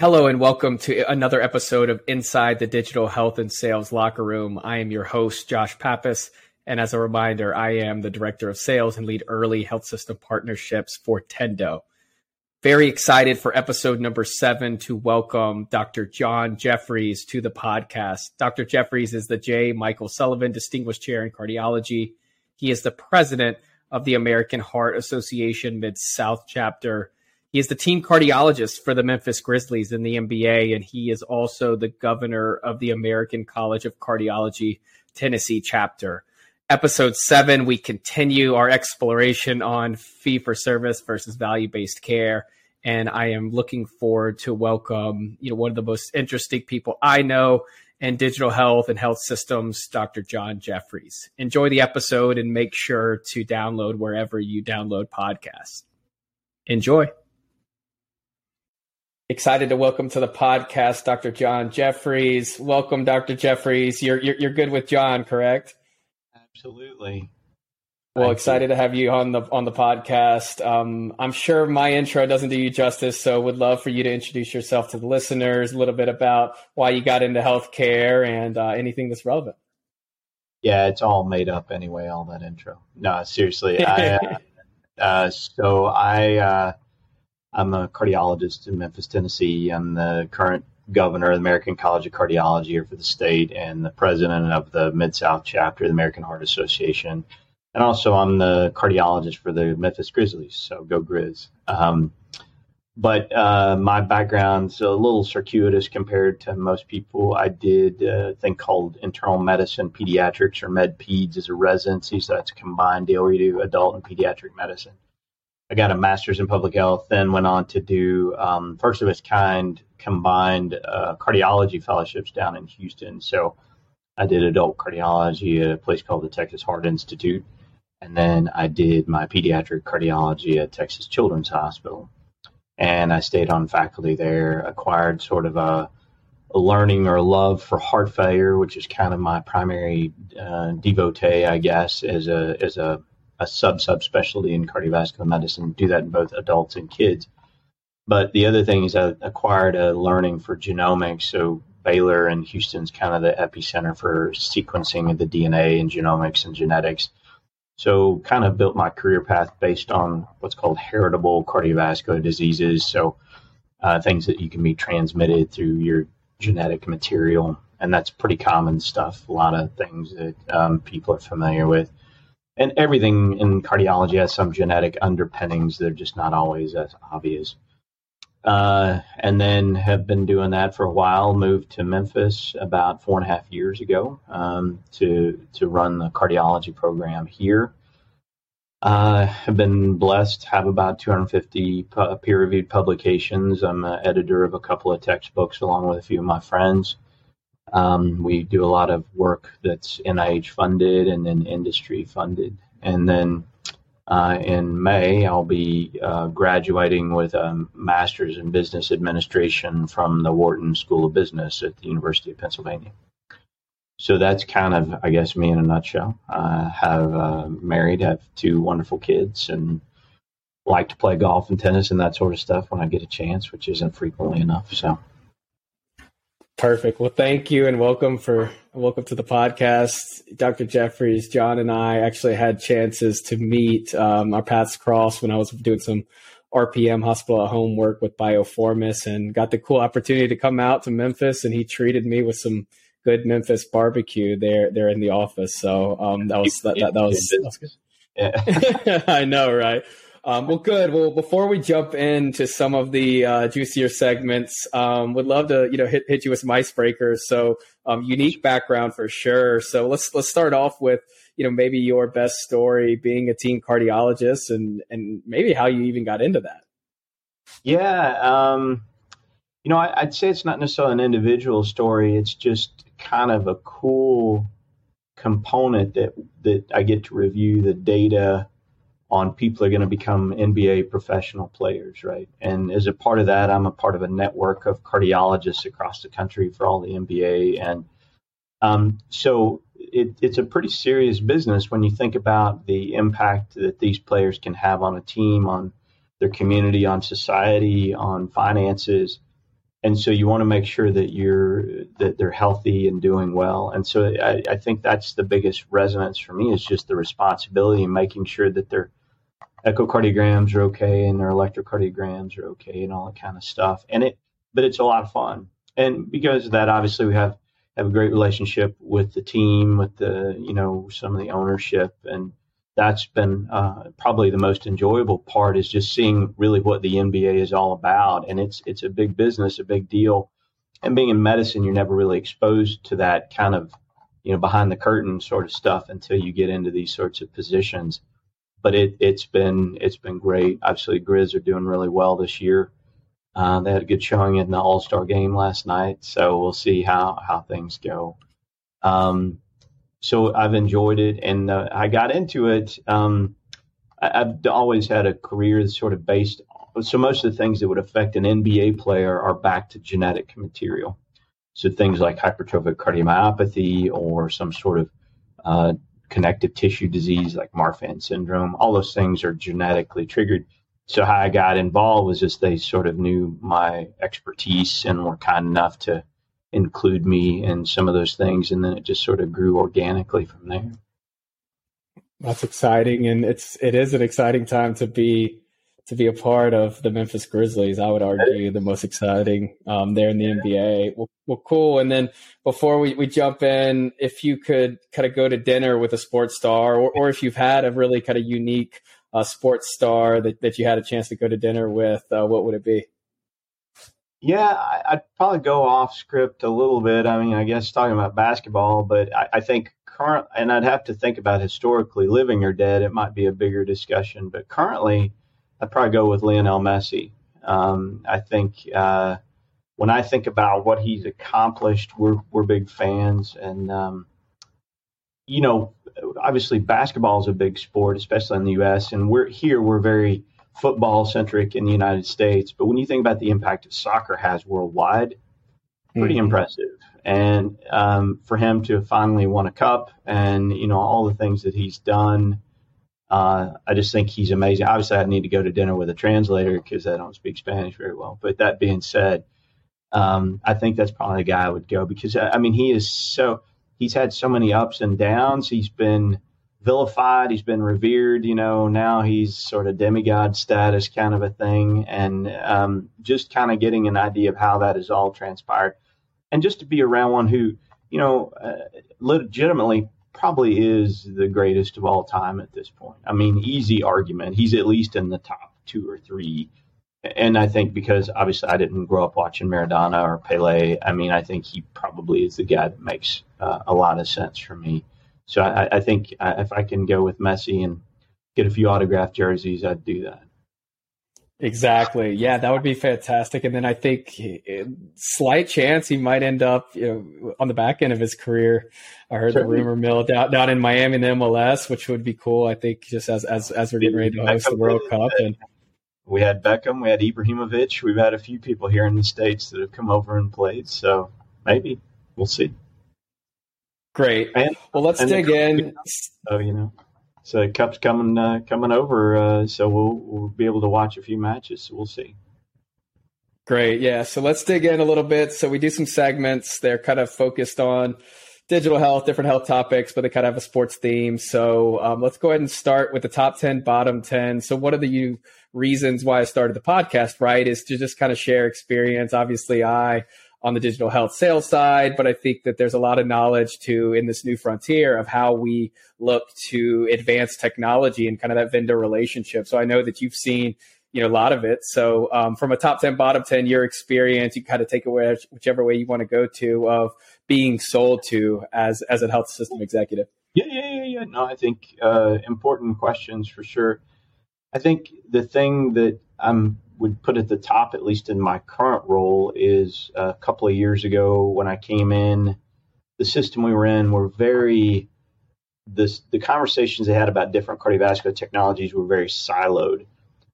Hello and welcome to another episode of Inside the Digital Health and Sales Locker Room. I am your host, Josh Pappas. And as a reminder, I am the Director of Sales and lead early health system partnerships for Tendo. Very excited for episode number seven to welcome Dr. John Jefferies to the podcast. Dr. Jefferies is the Jay Michael Sullivan Distinguished Chair in Cardiology. He is the president of the American Heart Association Mid South Chapter he is the team cardiologist for the Memphis Grizzlies in the NBA, and he is also the governor of the American College of Cardiology Tennessee chapter. Episode seven, we continue our exploration on fee for service versus value based care. And I am looking forward to welcome, you know, one of the most interesting people I know in digital health and health systems, Dr. John Jefferies. Enjoy the episode and make sure to download wherever you download podcasts. Enjoy. Excited to welcome to the podcast Dr. John Jefferies. Welcome, Dr. Jefferies. You're you're, you're good with John, correct? Absolutely. Well, Thank excited you. to have you on the on the podcast. Um, I'm sure my intro doesn't do you justice, so would love for you to introduce yourself to the listeners, a little bit about why you got into healthcare and uh, anything that's relevant. Yeah, it's all made up anyway. All that intro. No, seriously. I, uh, uh, so I uh, I'm a cardiologist in Memphis, Tennessee. I'm the current governor of the American College of Cardiology here for the state and the president of the Mid South chapter of the American Heart Association. And also, I'm the cardiologist for the Memphis Grizzlies. So go Grizz. Um, but uh, my background's a little circuitous compared to most people. I did a thing called internal medicine pediatrics or med peds as a residency. So that's combined deal you do adult and pediatric medicine. I got a master's in public health, then went on to do um, first of its kind combined uh, cardiology fellowships down in Houston. So I did adult cardiology at a place called the Texas Heart Institute. And then I did my pediatric cardiology at Texas Children's Hospital. And I stayed on faculty there, acquired sort of a, a learning or love for heart failure, which is kind of my primary uh, devotee, I guess, as a, as a a sub subspecialty in cardiovascular medicine, do that in both adults and kids. But the other thing is I acquired a learning for genomics. So Baylor and Houston's kind of the epicenter for sequencing of the DNA and genomics and genetics. So kind of built my career path based on what's called heritable cardiovascular diseases. So uh, things that you can be transmitted through your genetic material. And that's pretty common stuff. A lot of things that um, people are familiar with and everything in cardiology has some genetic underpinnings. They're just not always as obvious. Uh, and then have been doing that for a while. Moved to Memphis about four and a half years ago um, to to run the cardiology program here. Uh, have been blessed have about 250 peer-reviewed publications. I'm an editor of a couple of textbooks along with a few of my friends. Um, we do a lot of work that's NIH funded and then industry funded. And then uh, in May, I'll be uh, graduating with a master's in business administration from the Wharton School of Business at the University of Pennsylvania. So that's kind of, I guess, me in a nutshell. I have uh, married, have two wonderful kids, and like to play golf and tennis and that sort of stuff when I get a chance, which isn't frequently enough. So Perfect. Well, thank you and welcome for welcome to the podcast, Dr. Jefferies. John and I actually had chances to meet. Um, our paths crossed when I was doing some RPM hospital at home work with Biofourmis, and got the cool opportunity to come out to Memphis. And he treated me with some good Memphis barbecue there there in the office. So um, that was that, that, that was, that was good. Yeah. I know, right? Um, well, good. Well, before we jump into some of the uh, juicier segments, um, would love to you know hit, hit you with some icebreakers. So, um, unique background for sure. So let's let's start off with you know maybe your best story being a teen cardiologist and and maybe how you even got into that. Yeah, um, you know, I, I'd say it's not necessarily an individual story. It's just kind of a cool component that that I get to review the data on people are going to become NBA professional players, right? And as a part of that, I'm a part of a network of cardiologists across the country for all the NBA. And um, so it, it's a pretty serious business when you think about the impact that these players can have on a team, on their community, on society, on finances. and so you want to make sure that you're that they're healthy and doing well. And so I, I think that's the biggest resonance for me is just the responsibility and making sure that their echocardiograms are okay and their electrocardiograms are okay and all that kind of stuff. And it, but it's a lot of fun. And because of that, obviously we have have a great relationship with the team, with the you know some of the ownership, and that's been uh, probably the most enjoyable part is just seeing really what the NBA is all about. And it's it's a big business, a big deal. And being in medicine, you're never really exposed to that kind of you know behind the curtain sort of stuff until you get into these sorts of positions. But it it's been it's been great. Obviously, Grizz are doing really well this year. Uh, they had a good showing in the All Star game last night, so we'll see how how things go. Um, so I've enjoyed it, and uh, I got into it. Um, I, have always had a career that's sort of based. So most of the things that would affect an NBA player are back to genetic material. So things like hypertrophic cardiomyopathy or some sort of uh, connective tissue disease like Marfan syndrome. All those things are genetically triggered. So how I got involved was just they sort of knew my expertise and were kind enough to include me in some of those things, and then it just sort of grew organically from there. That's exciting, and it's it is an exciting time to be to be a part of the Memphis Grizzlies. I would argue the most exciting um, there in the NBA. Well, well, cool. And then before we, we jump in, if you could kind of go to dinner with a sports star, or, or if you've had a really kind of unique uh, sports star that, that you had a chance to go to dinner with, uh, what would it be? Yeah, I'd probably go off script a little bit. I mean, I guess talking about basketball, but I, I think current, and I'd have to think about historically living or dead. It might be a bigger discussion, but currently, I'd probably go with Lionel Messi. Um, I think uh, when I think about what he's accomplished, we're we're big fans, and um, you know, obviously basketball is a big sport, especially in the U.S. And we're here, we're very football centric in the United States, but when you think about the impact that soccer has worldwide, pretty mm-hmm. impressive. And um, for him to finally won a cup and you know all the things that he's done, uh, I just think he's amazing. Obviously, I need to go to dinner with a translator because I don't speak Spanish very well. But that being said, um, I think that's probably the guy I would go because I mean he is so he's had so many ups and downs. He's been vilified. He's been revered. You know, now he's sort of demigod status kind of a thing, and um, just kind of getting an idea of how that has all transpired, and just to be around one who, you know, uh, legitimately probably is the greatest of all time at this point. I mean, easy argument. He's at least in the top two or three. And I think because obviously I didn't grow up watching Maradona or Pele, I mean, I think he probably is the guy that makes uh, a lot of sense for me. So I, I think uh, if I can go with Messi and get a few autographed jerseys, I'd do that. Exactly. Yeah, that would be fantastic. And then I think uh, slight chance he might end up, you know, on the back end of his career. I heard Certainly. the rumor mill down, down in Miami in the MLS, which would be cool. I think just as as as we're getting ready to host the World Cup and we had Beckham, we had Ibrahimovic, we've had a few people here in the states that have come over and played. So maybe we'll see. Great. And, well, let's dig in. Oh, you know, so Cup's coming uh, coming over, uh, so we'll we'll be able to watch a few matches. So we'll see. Great. Yeah. So let's dig in a little bit. So we do some segments. They're kind of focused on digital health, different health topics, but they kind of have a sports theme. So um, let's go ahead and start with the top 10, bottom 10. So what are the you reasons why I started the podcast, right? Is to just kind of share experience. Obviously, I on the digital health sales side, but I think that there's a lot of knowledge to in this new frontier of how we look to advance technology and kind of that vendor relationship. So I know that you've seen you know a lot of it. So um, from a top ten, bottom ten, your experience, you kind of take away whichever way you want to go to of being sold to as as a health system executive. Yeah, yeah, yeah, yeah. No, I think uh, important questions for sure. I think the thing that I'm would put at the top, at least in my current role, is a couple of years ago when I came in, the system we were in were very this the conversations they had about different cardiovascular technologies were very siloed.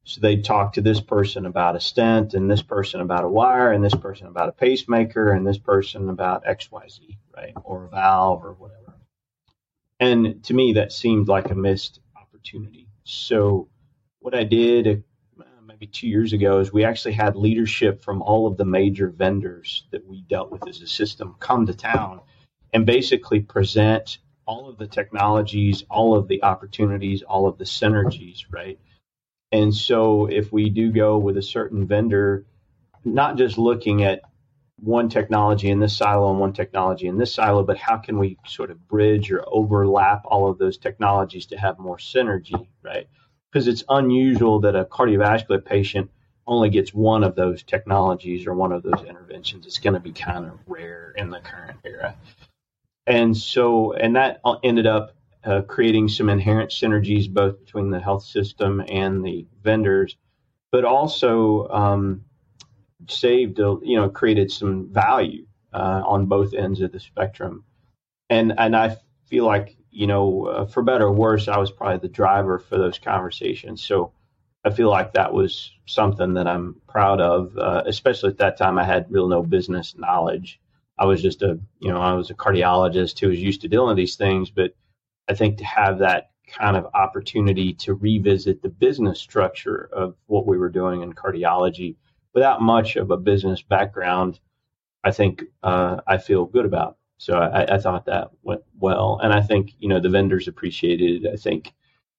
So they'd talk to this person about a stent, and this person about a wire, and this person about a pacemaker, and this person about XYZ, right? Or a valve or whatever. And to me, that seemed like a missed opportunity. So what I did maybe two years ago is we actually had leadership from all of the major vendors that we dealt with as a system come to town and basically present all of the technologies, all of the opportunities, all of the synergies, right? And so if we do go with a certain vendor, not just looking at one technology in this silo and one technology in this silo, but how can we sort of bridge or overlap all of those technologies to have more synergy, right? Because it's unusual that a cardiovascular patient only gets one of those technologies or one of those interventions. It's going to be kind of rare in the current era. And so, and that ended up uh, creating some inherent synergies both between the health system and the vendors, but also um, saved, uh, you know, created some value uh, on both ends of the spectrum. And and I feel like you know, uh, for better or worse, I was probably the driver for those conversations. So I feel like that was something that I'm proud of, uh, especially at that time. I had real no business knowledge. I was just a, you know, I was a cardiologist who was used to dealing with these things. But I think to have that kind of opportunity to revisit the business structure of what we were doing in cardiology without much of a business background, I think uh, I feel good about. So I, I, thought that went well, and I think you know the vendors appreciated it. I think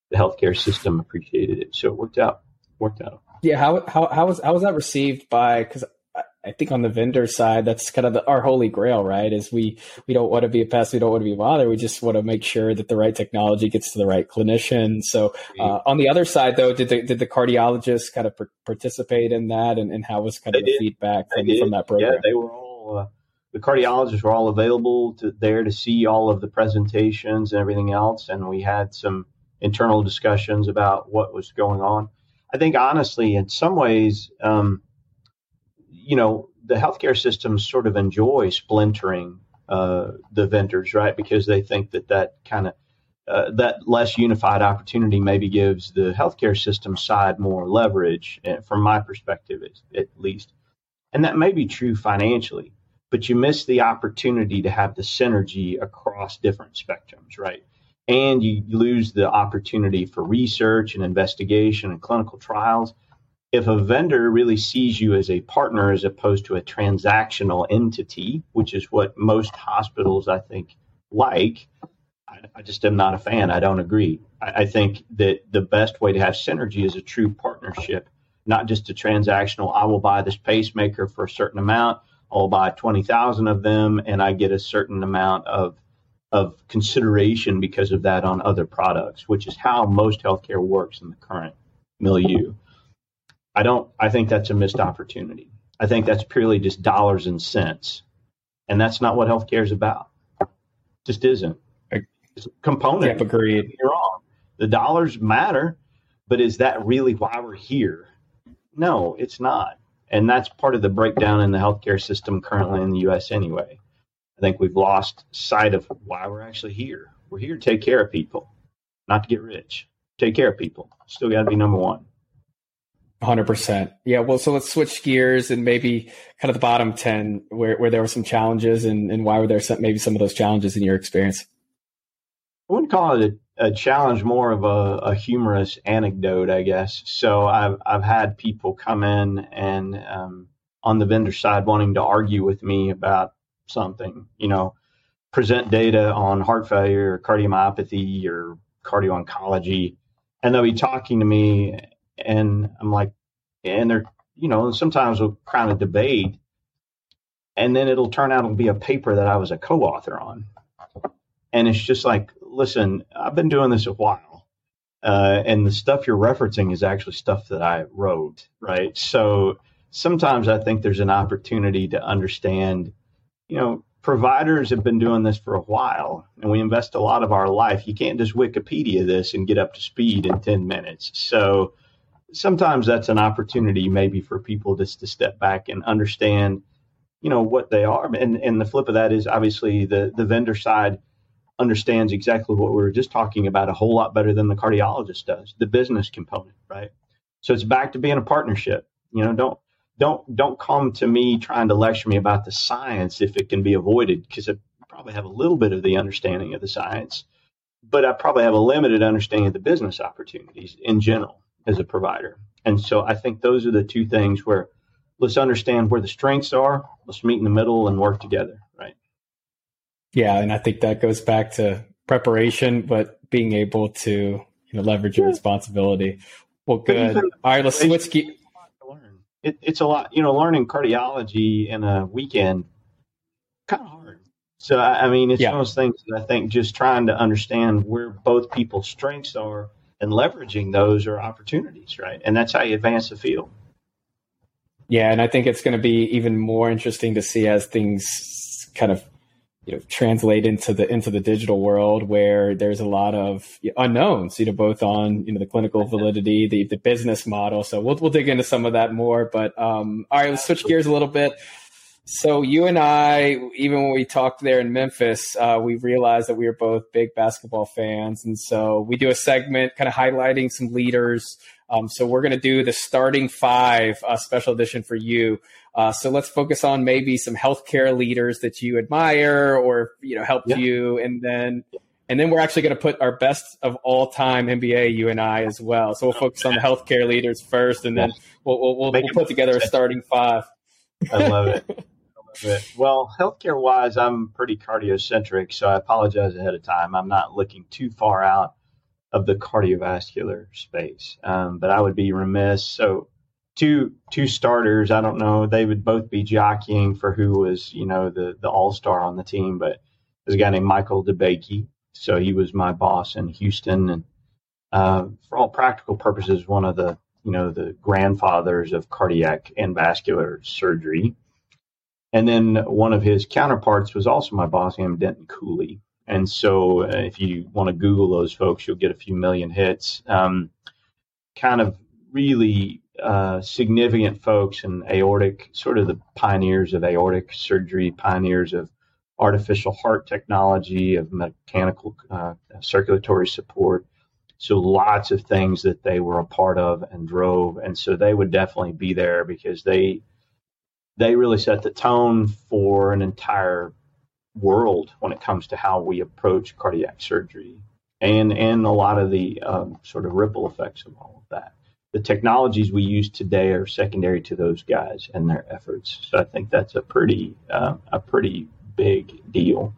the healthcare system appreciated it, so it worked out. Worked out. Yeah, how how how was how was that received by? Because I think on the vendor side, that's kind of the, our holy grail, right? Is we we don't want to be a pest, we don't want to be a bother. We just want to make sure that the right technology gets to the right clinician. So uh, on the other side, though, did the did the cardiologists kind of participate in that, and, and how was kind of they the did. feedback from, from that program? Yeah, they were all. Uh, the cardiologists were all available to, there to see all of the presentations and everything else, and we had some internal discussions about what was going on. I think honestly, in some ways, um, you know, the healthcare systems sort of enjoy splintering uh, the vendors, right? Because they think that that kind of uh, that less unified opportunity maybe gives the healthcare system side more leverage, eh, from my perspective, at, at least. And that may be true financially, but you miss the opportunity to have the synergy across different spectrums, right? And you lose the opportunity for research and investigation and clinical trials if a vendor really sees you as a partner as opposed to a transactional entity, which is what most hospitals, I think, like, I, I just am not a fan. I don't agree. I, I, think that the best way to have synergy is a true partnership, not just a transactional. I will buy this pacemaker for a certain amount. I'll buy 20,000 of them and I get a certain amount of of consideration because of that on other products, which is how most healthcare works in the current milieu. I don't. I think that's a missed opportunity. I think that's purely just dollars and cents, and that's not what healthcare is about. Just isn't. It's a component. Yep, agreed. You're wrong. The dollars matter, but is that really why we're here? No, it's not. And that's part of the breakdown in the healthcare system currently in the U.S. Anyway. I think we've lost sight of why we're actually here. We're here to take care of people, not to get rich. Take care of people. Still got to be number one. Hundred percent. Yeah. Well, so let's switch gears and maybe kind of the bottom ten, where where there were some challenges, and and why were there some, maybe some of those challenges in your experience? I wouldn't call it a, a challenge, more of a, a, humorous anecdote, I guess. So I've I've had people come in and um, on the vendor side wanting to argue with me about something, you know, present data on heart failure or cardiomyopathy or cardio oncology, and they'll be talking to me and I'm like, and they're, you know, sometimes we'll kind of debate, and then it'll turn out it'll be a paper that I was a co-author on, and it's just like, listen, I've been doing this a while, uh, and the stuff you're referencing is actually stuff that I wrote, right? So sometimes I think there's an opportunity to understand, you know, providers have been doing this for a while and we invest a lot of our life. You can't just Wikipedia this and get up to speed in 10 minutes. So sometimes that's an opportunity maybe for people just to step back and understand, you know, what they are. And and the flip of that is obviously the the vendor side understands exactly what we were just talking about a whole lot better than the cardiologist does, the business component, right? So it's back to being a partnership. You know, don't don't don't come to me trying to lecture me about the science if it can be avoided because I probably have a little bit of the understanding of the science, but I probably have a limited understanding of the business opportunities in general as a provider. And so I think those are the two things where let's understand where the strengths are. Let's meet in the middle and work together. Yeah. And I think that goes back to preparation, but being able to you know, leverage your responsibility. Well, good. All right. Let's switch. Keep... It, it's a lot, you know, learning cardiology in a weekend, kind of hard. So, I mean, it's yeah. one of those things that I think just trying to understand where both people's strengths are and leveraging those are opportunities, right? And that's how you advance the field. Yeah, and I think it's going to be even more interesting to see as things kind of you know translate into the into the digital world where there's a lot of unknowns you know both on you know the clinical validity the the business model. So we'll we'll dig into some of that more but um all right let's switch gears a little bit so you and I, even when we talked there in Memphis, uh, we realized that we were both big basketball fans, and so we do a segment kind of highlighting some leaders. Um, so we're going to do the starting five uh, special edition for you. Uh, so let's focus on maybe some healthcare leaders that you admire or you know helped yeah. you, and then and then we're actually going to put our best of all time NBA, you and I as well. So we'll focus on the healthcare leaders first, and then we'll we'll, we'll, we'll put together a starting five. I love it. Well, healthcare wise, I'm pretty cardiocentric, so I apologize ahead of time. I'm not looking too far out of the cardiovascular space, um, but I would be remiss. So, two two starters. I don't know. They would both be jockeying for who was you know the the all star on the team, but there's a guy named Michael DeBakey. So he was my boss in Houston, and uh, for all practical purposes, one of the you know the grandfathers of cardiac and vascular surgery. And then one of his counterparts was also my boss, named Denton Cooley. And so uh, if you want to Google those folks, you'll get a few million hits. Um, kind of really uh, significant folks in aortic, sort of the pioneers of aortic surgery, pioneers of artificial heart technology, of mechanical uh, circulatory support. So lots of things that they were a part of and drove. And so they would definitely be there because they they really set the tone for an entire world when it comes to how we approach cardiac surgery and and a lot of the um, sort of ripple effects of all of that. The technologies we use today are secondary to those guys and their efforts. So I think that's a pretty uh, a pretty big deal.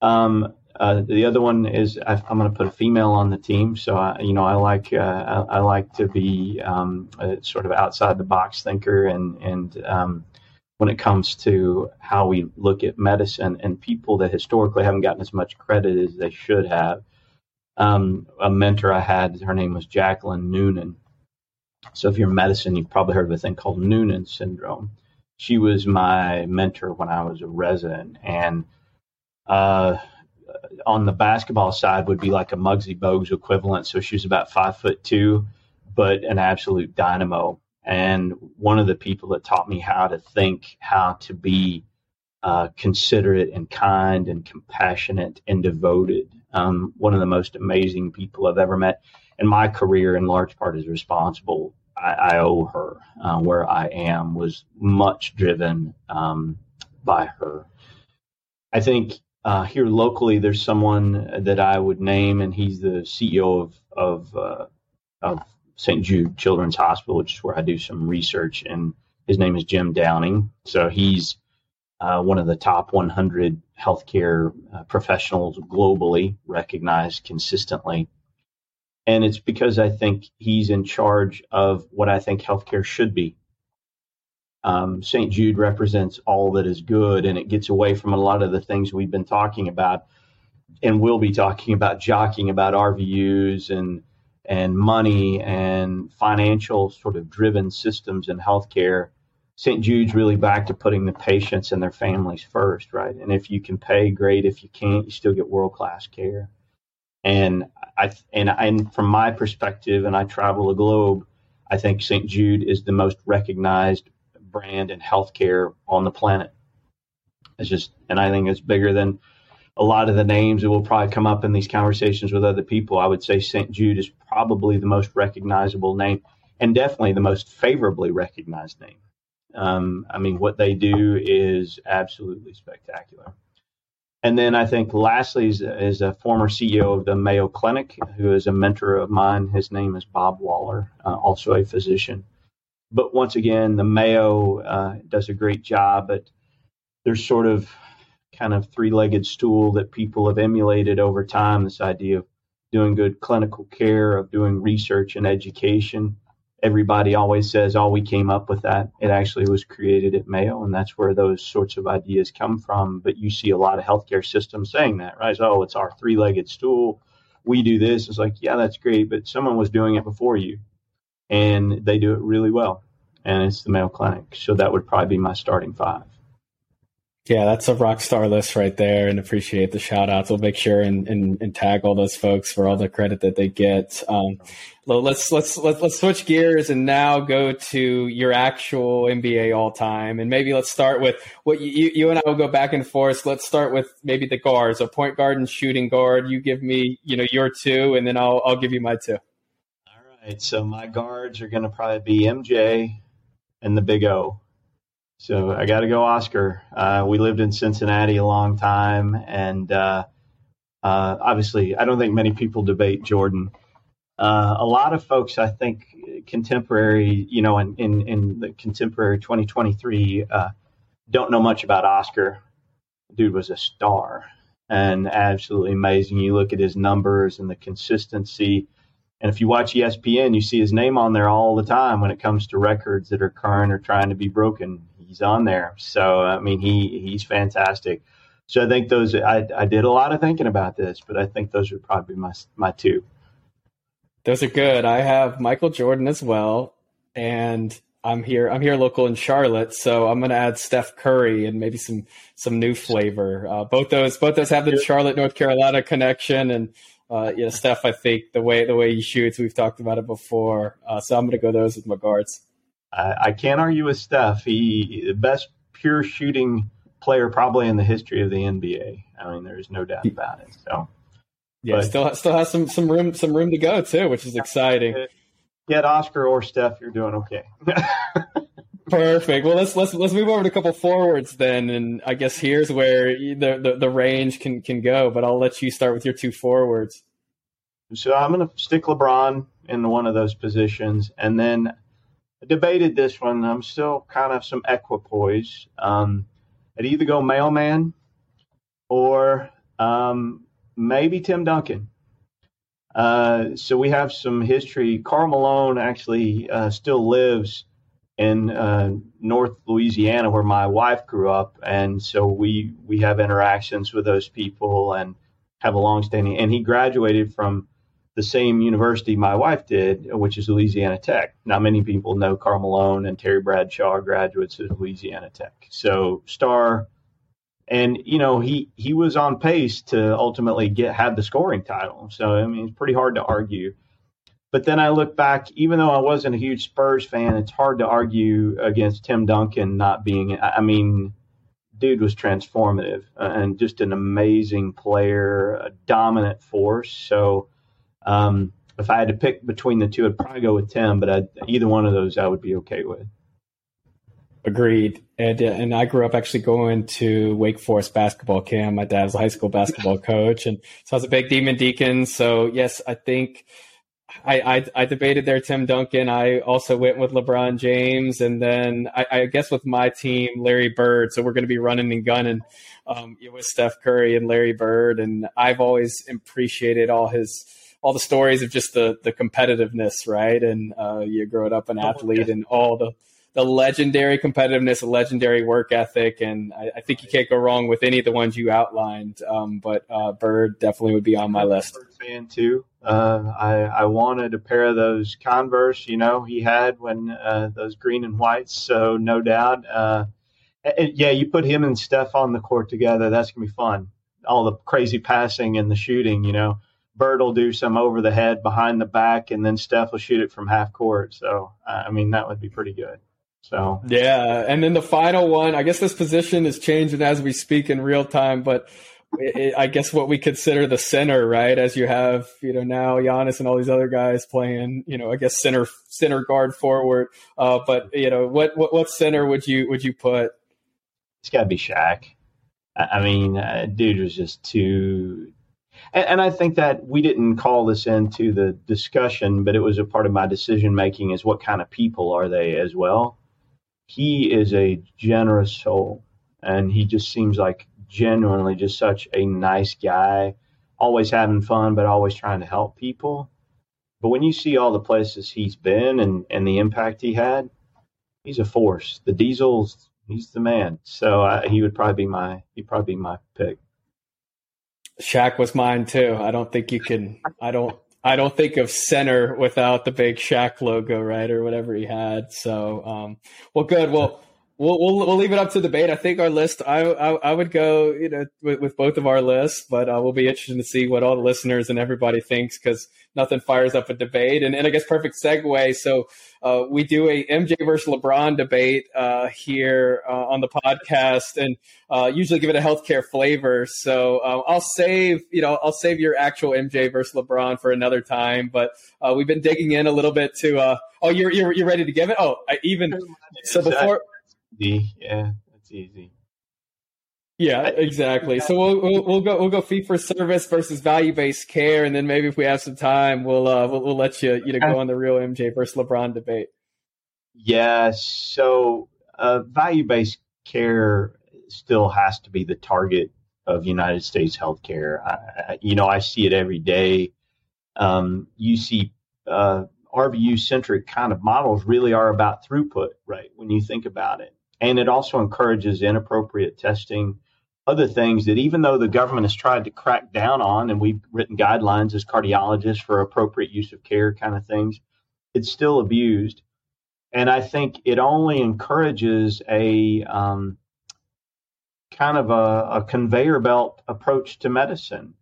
Um, uh, the other one is I, am going to put a female on the team, so I, you know I like uh, I, I, like to be um, sort of outside the box thinker, and and um, when it comes to how we look at medicine and people that historically haven't gotten as much credit as they should have. Um, a mentor I had, her name was Jacqueline Noonan. So if you're in medicine, you've probably heard of a thing called Noonan syndrome. She was my mentor when I was a resident, and uh, on the basketball side would be like a Muggsy Bogues equivalent. So she was about five foot two, but an absolute dynamo. And one of the people that taught me how to think, how to be uh, considerate and kind and compassionate and devoted. Um, one of the most amazing people I've ever met. And my career, in large part, is responsible. I, I owe her uh, where I am was much driven um, by her. I think uh, here locally, there's someone that I would name, and he's the CEO of of, uh, of St. Jude Children's Hospital, which is where I do some research. And his name is Jim Downing. So he's uh, one of the top 100 healthcare uh, professionals globally, recognized consistently. And it's because I think he's in charge of what I think healthcare should be um, St. Jude represents all that is good, and it gets away from a lot of the things we've been talking about, and we'll be talking about jockeying about RVUs and and money and financial sort of driven systems in healthcare. St. Jude's really back to putting the patients and their families first, right? And if you can pay, great. If you can't, you still get world class care. And I and and from my perspective, and I travel the globe, I think St. Jude is the most recognized brand in healthcare on the planet. It's just, and I think it's bigger than a lot of the names that will probably come up in these conversations with other people. I would say St. Jude is probably the most recognizable name and definitely the most favorably recognized name. Um, I mean, what they do is absolutely spectacular. And then I think lastly is, is, a former CEO of the Mayo Clinic, who is a mentor of mine. His name is Bob Waller, uh, also a physician. But once again, the Mayo uh, does a great job But there's sort of kind of three-legged stool that people have emulated over time. This idea of doing good clinical care, of doing research and education, everybody always says, oh, we came up with that. It actually was created at Mayo, and that's where those sorts of ideas come from. But you see a lot of healthcare systems saying that, right? Oh, it's our three legged stool. We do this. It's like, yeah, that's great, but someone was doing it before you, and they do it really well. And it's the Mayo Clinic. So that would probably be my starting five. Yeah, that's a rock star list right there, and appreciate the shout outs. We'll make sure and, and, and, tag all those folks for all the credit that they get. Um, let's let's let's let's switch gears and now go to your actual NBA all time, and maybe let's start with what you you and I will go back and forth. Let's start with maybe the guards, a point guard and shooting guard. You give me you know your two, and then I'll I'll give you my two. Right, so my guards are going to probably be MJ and the Big O. So I got to go, Oscar. Uh, we lived in Cincinnati a long time, and uh, uh, obviously, I don't think many people debate Jordan. Uh, a lot of folks, I think, contemporary, you know, in in, in the contemporary 2023, uh, don't know much about Oscar. Dude was a star and absolutely amazing. You look at his numbers and the consistency. And if you watch ESPN, you see his name on there all the time when it comes to records that are current or trying to be broken he's on there. So I mean, he he's fantastic. So I think those I I did a lot of thinking about this, but I think those would probably be my my two. Those are good. I have Michael Jordan as well, and I'm here. I'm here local in Charlotte, so I'm going to add Steph Curry and maybe some some new flavor. Uh, both those both those have the Charlotte, North Carolina connection, and uh, you know, Steph. I think the way the way he shoots, we've talked about it before. Uh, so I'm going to go those with my guards. I, I can't argue with Steph. He the best pure shooting player probably in the history of the NBA. I mean, there's no doubt about it. So, yeah, but, still still has some some room some room to go too, which is exciting. Get Oscar or Steph, you're doing okay. Perfect. Well, let's let's let's move over to a couple forwards then, and I guess here's where the, the, the range can can go. But I'll let you start with your two forwards. So I'm going to stick LeBron in one of those positions, and then I debated this one. I'm still kind of some equipoise. Um, I'd either go mailman or um, maybe Tim Duncan. Uh, so we have some history. Karl Malone actually uh, still lives in uh, North Louisiana, where my wife grew up, and so we we have interactions with those people and have a long-standing. And he graduated from the same university my wife did, which is Louisiana Tech. Now, many people know Karl Malone and Terry Bradshaw are graduates of Louisiana Tech. So, star, and you know he he was on pace to ultimately get have the scoring title. So, I mean, it's pretty hard to argue. But then I look back, even though I wasn't a huge Spurs fan, it's hard to argue against Tim Duncan not being. I mean, dude was transformative and just an amazing player, a dominant force. So um, if I had to pick between the two, I'd probably go with Tim, but I'd, either one of those I would be okay with. Agreed. And uh, and I grew up actually going to Wake Forest basketball camp. My dad was a high school basketball coach, and so I was a big Demon Deacon. So yes, I think I, I, I debated there Tim Duncan. I also went with LeBron James, and then I, I guess with my team Larry Bird. So we're going to be running and gunning um, with Steph Curry and Larry Bird, and I've always appreciated all his all the stories of just the the competitiveness, right? And uh, you growing up an oh, athlete and all the the legendary competitiveness, a legendary work ethic, and I, I, think you can't go wrong with any of the ones you outlined. Um, but uh, Bird definitely would be on my list. Bird fan too. Uh, I I wanted a pair of those Converse, you know, he had when uh, those green and whites. So no doubt, uh, yeah, you put him and Steph on the court together, that's gonna be fun. All the crazy passing and the shooting, you know. Bird will do some over the head, behind the back, and then Steph will shoot it from half court. So, I mean, that would be pretty good. So, yeah. And then the final one, I guess this position is changing as we speak in real time, but it, I guess what we consider the center, right? As you have, you know, now Giannis and all these other guys playing, you know, I guess center, center guard forward. Uh, but you know, what, what, what center would you, would you put? It's gotta be Shaq. I mean, uh, dude was just too. And, and I think that we didn't call this into the discussion, but it was a part of my decision making is what kind of people are they as well. He is a generous soul, and he just seems like genuinely just such a nice guy, always having fun, but always trying to help people. But when you see all the places he's been and, and the impact he had, he's a force. The Diesels, he's the man. So uh, he would probably be my he'd probably be my pick. Shaq was mine too. I don't think you can. I don't. I don't think of center without the big Shaq logo, right, or whatever he had. So, um, well, good. Well, we'll, we'll we'll leave it up to debate. I think our list. I I, I would go, you know, with, with, both of our lists, but uh, we'll be interested to see what all the listeners and everybody thinks because nothing fires up a debate. And, and I guess perfect segue. So uh, we do a MJ versus LeBron debate uh, here uh, on the podcast, and uh, usually give it a healthcare flavor. So uh, I'll save, you know, I'll save your actual MJ versus LeBron for another time. But we've been digging in a little bit to. oh, you're, you're you're ready to give it? Oh, I even so before Yeah, that's easy. Yeah, exactly. So we'll, we'll, we'll go we'll go fee for service versus value based care, and then maybe if we have some time, we'll uh we'll, we'll let you you know go on the real MJ versus LeBron debate. Yeah. So uh, value based care still has to be the target of United States healthcare. I, you know, I see it every day. Um, you see uh, RVU centric kind of models really are about throughput, right? When you think about it. And it also encourages inappropriate testing, other things that even though the government has tried to crack down on, and we've written guidelines as cardiologists for appropriate use of care kind of things, it's still abused. And I think it only encourages a um, kind of a, a conveyor belt approach to medicine.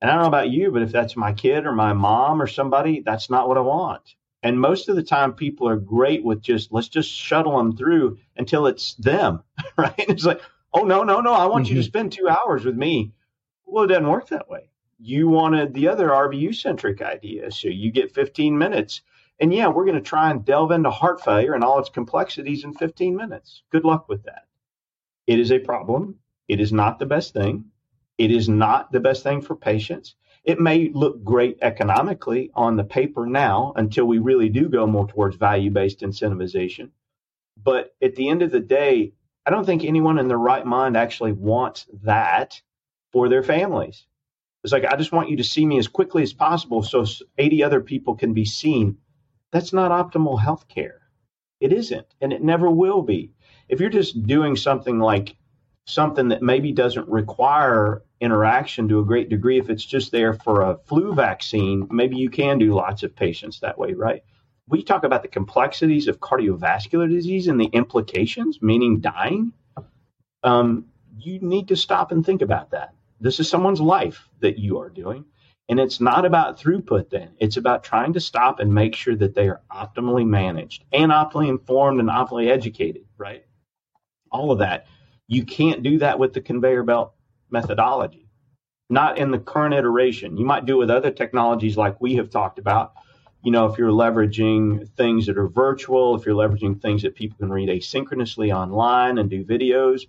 And I don't know about you, but if that's my kid or my mom or somebody, that's not what I want. And most of the time, people are great with just let's just shuttle them through until it's them, right? It's like, oh no, no, no, I want mm-hmm. you to mm-hmm. spend two hours with me. Well, it doesn't work that way. You wanted the other RVU centric idea, so you get 15 minutes. And yeah, we're going to try and delve into heart failure and all its complexities in 15 minutes. Good luck with that. It is a problem. It is not the best thing. It is not the best thing for patients. It may look great economically on the paper now until we really do go more towards value based incentivization. But at the end of the day, I don't think anyone in their right mind actually wants that for their families. It's like, I just want you to see me as quickly as possible so 80 other people can be seen. That's not optimal health care. It isn't, and it never will be. If you're just doing something like something that maybe doesn't require interaction to a great degree. If it's just there for a flu vaccine, maybe you can do lots of patients that way, right? We talk about the complexities of cardiovascular disease and the implications, meaning dying. Um, you need to stop and think about that. This is someone's life that you are doing. And it's not about throughput then. It's about trying to stop and make sure that they are optimally managed and optimally informed and optimally educated, right? All of that you can't do that with the conveyor belt methodology, not in the current iteration. You might do it with other technologies like we have talked about. You know, if you're leveraging things that are virtual, if you're leveraging things that people can read asynchronously online and do videos,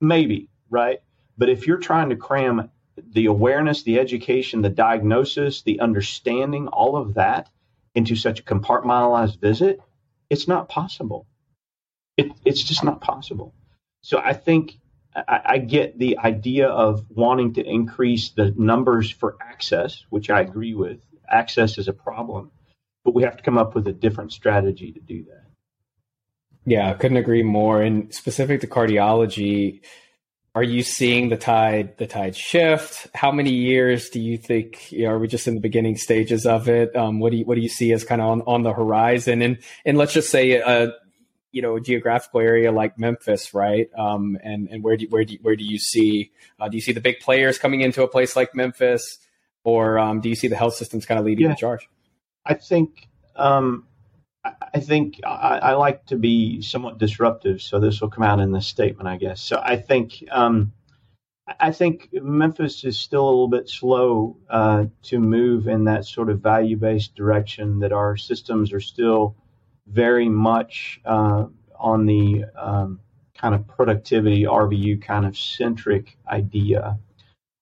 maybe, right? But if you're trying to cram the awareness, the education, the diagnosis, the understanding, all of that into such a compartmentalized visit, it's not possible. It, it's just not possible. So I think I, I, get the idea of wanting to increase the numbers for access, which I agree with. Access is a problem, but we have to come up with a different strategy to do that. Yeah, I couldn't agree more. And specific to cardiology, are you seeing the tide the tide shift? How many years do you think you know, are we just in the beginning stages of it? Um, what do you what do you see as kind of on, on the horizon? And and let's just say uh, you know, a geographical area like Memphis, right? Um, and and where do where do where do you see uh, do you see the big players coming into a place like Memphis, or um, do you see the health systems kind of leading yeah. the charge? I think um, I think I, I, like to be somewhat disruptive, so this will come out in this statement, I guess. So I think um, I think Memphis is still a little bit slow uh, to move in that sort of value based direction. That our systems are still very much uh, on the um, kind of productivity, RVU kind of centric idea.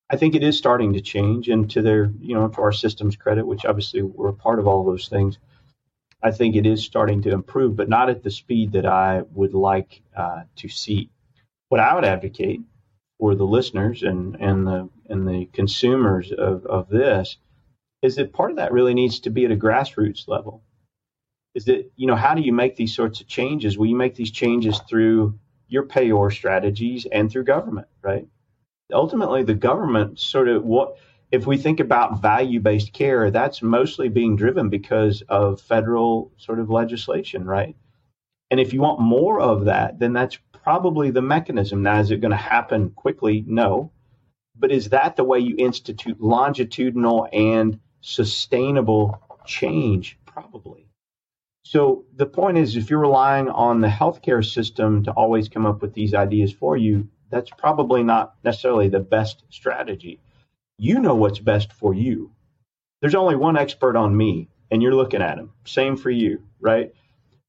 I think it is starting to change, and to their, you know, to our system's credit, which obviously we're part of all those things, I think it is starting to improve, but not at the speed that I would like uh, to see. What I would advocate for the listeners and and the and the consumers of, of this is that part of that really needs to be at a grassroots level. Is that you know how do you make these sorts of changes? Well, you make these changes through your payor strategies and through government, right? ultimately the government sort of what if we think about value based care, that's mostly being driven because of federal sort of legislation, right? And if you want more of that, then that's probably the mechanism. Now, is it going to happen quickly? No. But is that the way you institute longitudinal and sustainable change? Probably. So the point is, if you're relying on the healthcare system to always come up with these ideas for you, that's probably not necessarily the best strategy. You know what's best for you. There's only one expert on me, and you're looking at him. Same for you, right?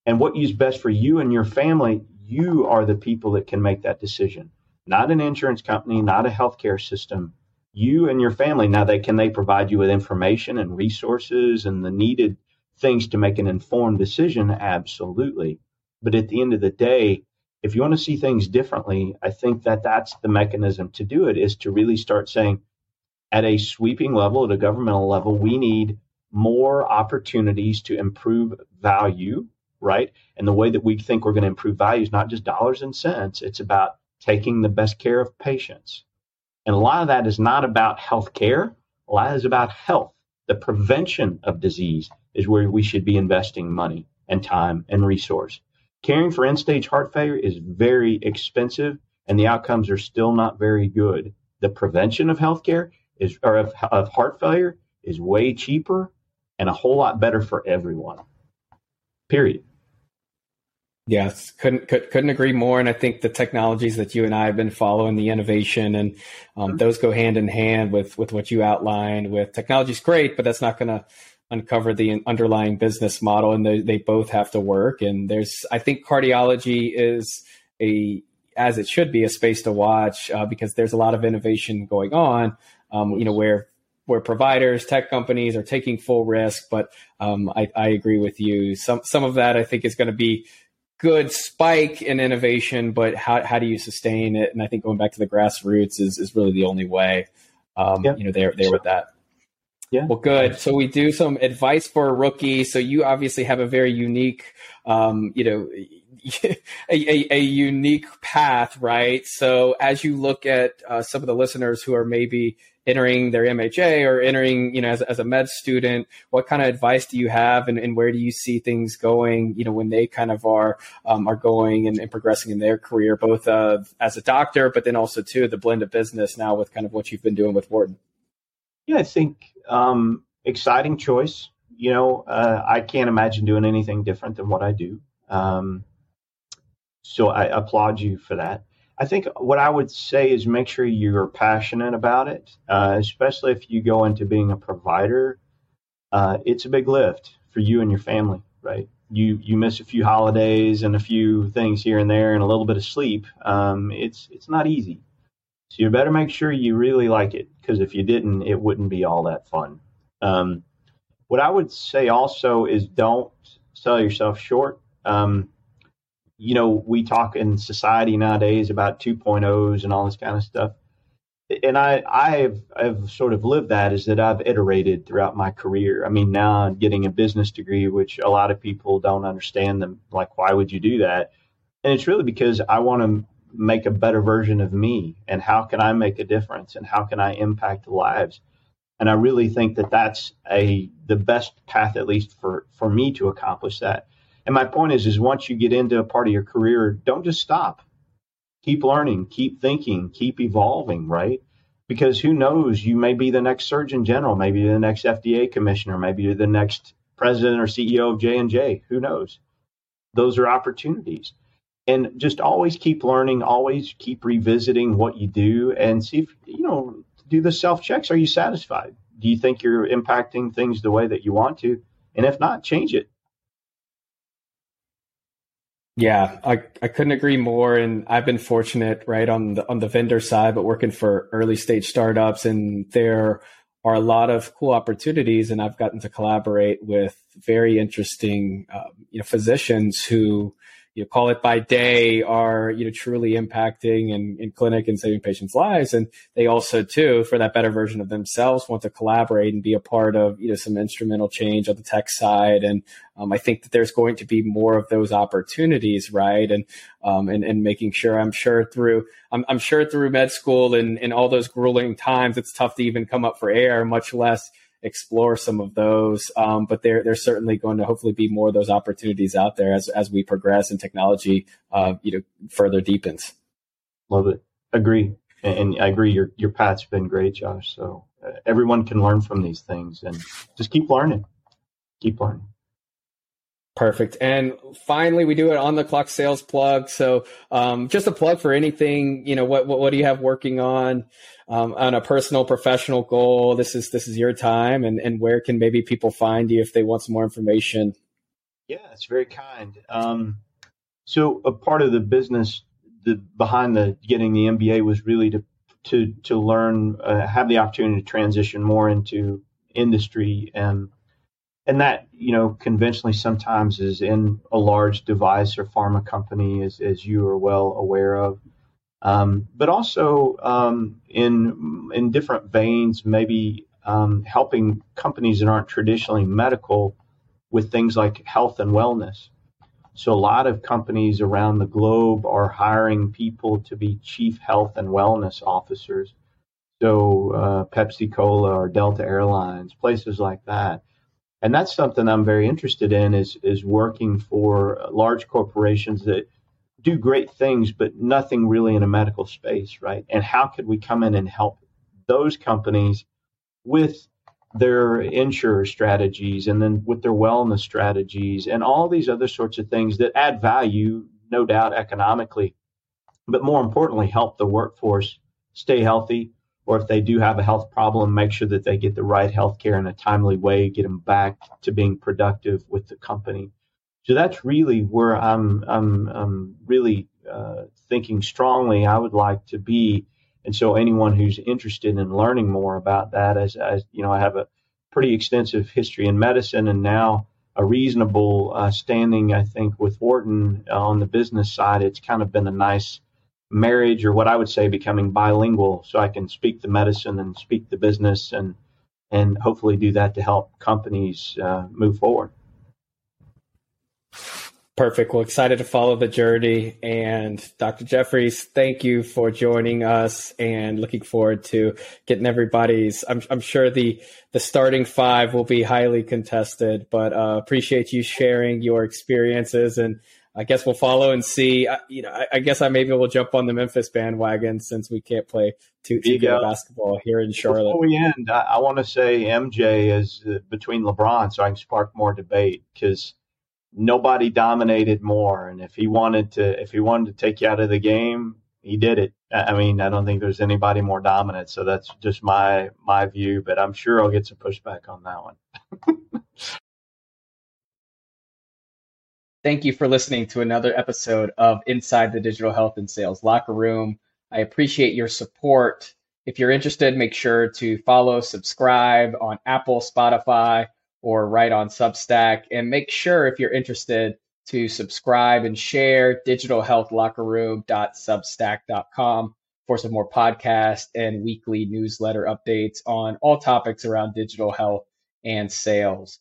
And what is best for you and your family, you are the people that can make that decision. Not an insurance company, not a healthcare system. You and your family. Now, they can they provide you with information and resources and the needed things to make an informed decision? Absolutely. But at the end of the day, if you want to see things differently, I think that that's the mechanism to do it is to really start saying at a sweeping level, at a governmental level, we need more opportunities to improve value, right? And the way that we think we're going to improve value is not just dollars and cents, it's about taking the best care of patients. And a lot of that is not about health care, a lot is about health. The prevention of disease is where we should be investing money and time and resource. Caring for end stage heart failure is very expensive and the outcomes are still not very good. The prevention of healthcare is or of, of heart failure is way cheaper and a whole lot better for everyone. Period. Yes, couldn't could, not agree more. And I think the technologies that you and I have been following, the innovation, and um, those go hand in hand with with what you outlined. With technology is great, but that's not going to uncover the underlying business model and they, they both have to work and there's i think cardiology is a as it should be a space to watch uh, because there's a lot of innovation going on um, you know where where providers tech companies are taking full risk but um, I, I agree with you some some of that i think is going to be good spike in innovation but how, how do you sustain it and i think going back to the grassroots is, is really the only way um, yep. you know there there with that yeah. Well, good. So we do some advice for a rookie. So you obviously have a very unique, um, you know, a, a, a, unique path, right? So as you look at uh, some of the listeners who are maybe entering their MHA or entering, you know, as, as a med student, what kind of advice do you have, and, and where do you see things going? You know, when they kind of are um, are going and, and, progressing in their career, both uh, as a doctor, but then also too the blend of business now with kind of what you've been doing with Wharton. Yeah, I think um, exciting choice. You know, uh, I can't imagine doing anything different than what I do. Um, so I applaud you for that. I think what I would say is make sure you're passionate about it, uh, especially if you go into being a provider. Uh, it's a big lift for you and your family, right? You you miss a few holidays and a few things here and there and a little bit of sleep. Um, it's it's not easy. So you better make sure you really like it because if you didn't, it wouldn't be all that fun. Um, what I would say also is don't sell yourself short. Um, you know, we talk in society nowadays about 2.0s and all this kind of stuff. And I, I've, I've sort of lived that is that I've iterated throughout my career. I mean, now I'm getting a business degree, which a lot of people don't understand them. Like, why would you do that? And it's really because I want to make a better version of me and how can I make a difference and how can I impact lives? And I really think that that's a the best path, at least for for me, to accomplish that. And my point is, is once you get into a part of your career, don't just stop. Keep learning, keep thinking, keep evolving, right? Because who knows, you may be the next Surgeon General, maybe the next FDA Commissioner, maybe you're the next President or CEO of J and J. Who knows? Those are opportunities and just always keep learning, always keep revisiting what you do and see if, you know, do the self checks. Are you satisfied? Do you think you're impacting things the way that you want to? And if not, change it. Yeah, I, I couldn't agree more. And I've been fortunate, right, on the on the vendor side, but working for early stage startups, and there are a lot of cool opportunities. And I've gotten to collaborate with very interesting, um, you know, physicians who you know, call it by day are, you know, truly impacting and in clinic and saving patients' lives. And they also too, for that better version of themselves, want to collaborate and be a part of, you know, some instrumental change on the tech side. And um, I think that there's going to be more of those opportunities, right? And um, and, and making sure, I'm sure through, I'm, I'm sure through med school and, and all those grueling times, it's tough to even come up for air, much less explore some of those. Um, but there, there's certainly going to hopefully be more of those opportunities out there as, as we progress and technology, uh, you know, further deepens. Love it. Agree. And, I agree. Your, your path's been great, Josh. So uh, everyone can learn from these things and just keep learning. Keep learning. Perfect. And finally, we do it on the clock sales plug. So, um, just a plug for anything, you know, what, what, what do you have working on, um, on a personal, professional goal? This is, this is your time and, and where can maybe people find you if they want some more information? Yeah, it's very kind. Um, so a part of the business, the behind the getting the MBA was really to, to, to learn, uh, have the opportunity to transition more into industry and, and that you know conventionally sometimes is in a large device or pharma company as, as you are well aware of. Um, but also um, in in different veins maybe um, helping companies that aren't traditionally medical with things like health and wellness. So a lot of companies around the globe are hiring people to be chief health and wellness officers. So uh, pepsi cola or delta airlines places like that and that's something I'm very interested in is is working for large corporations that do great things, but nothing really in a medical space, right? And how could we come in and help those companies with their insurer strategies and then with their wellness strategies and all these other sorts of things that add value, no doubt economically, but more importantly, help the workforce stay healthy, or if they do have a health problem, make sure that they get the right health care in a timely way, get them back to being productive with the company. So that's really where I'm, I'm, I'm really uh, thinking strongly I would like to be. And so anyone who's interested in learning more about that, as, as you know, I have a pretty extensive history in medicine and now a reasonable uh, standing, I think, with Wharton on the business side. It's kind of been a nice marriage or what I would say becoming bilingual so I can speak the medicine and speak the business and and hopefully do that to help companies uh, move forward. Perfect. Well, excited to follow the journey. And Dr. Jefferies, thank you for joining us and looking forward to getting everybody's. I'm, I'm sure the, the starting five will be highly contested, but uh, appreciate you sharing your experiences and I guess we'll follow and see. I, you know, I, I, guess I maybe will jump on the Memphis bandwagon since we can't play too, too good basketball here in Charlotte. Before we end, I, I want to say MJ is uh, between LeBron, so I can spark more debate because nobody dominated more. And if he wanted to, if he wanted to take you out of the game, he did it. I mean, I don't think there's anybody more dominant. So that's just my my view, but I'm sure I'll get some pushback on that one. Thank you for listening to another episode of Inside the Digital Health and Sales Locker Room. I appreciate your support. If you're interested, make sure to follow, subscribe on Apple, Spotify, or write on Substack. And make sure, if you're interested, to subscribe and share digitalhealthlockerroom.substack.com for some more podcast and weekly newsletter updates on all topics around digital health and sales.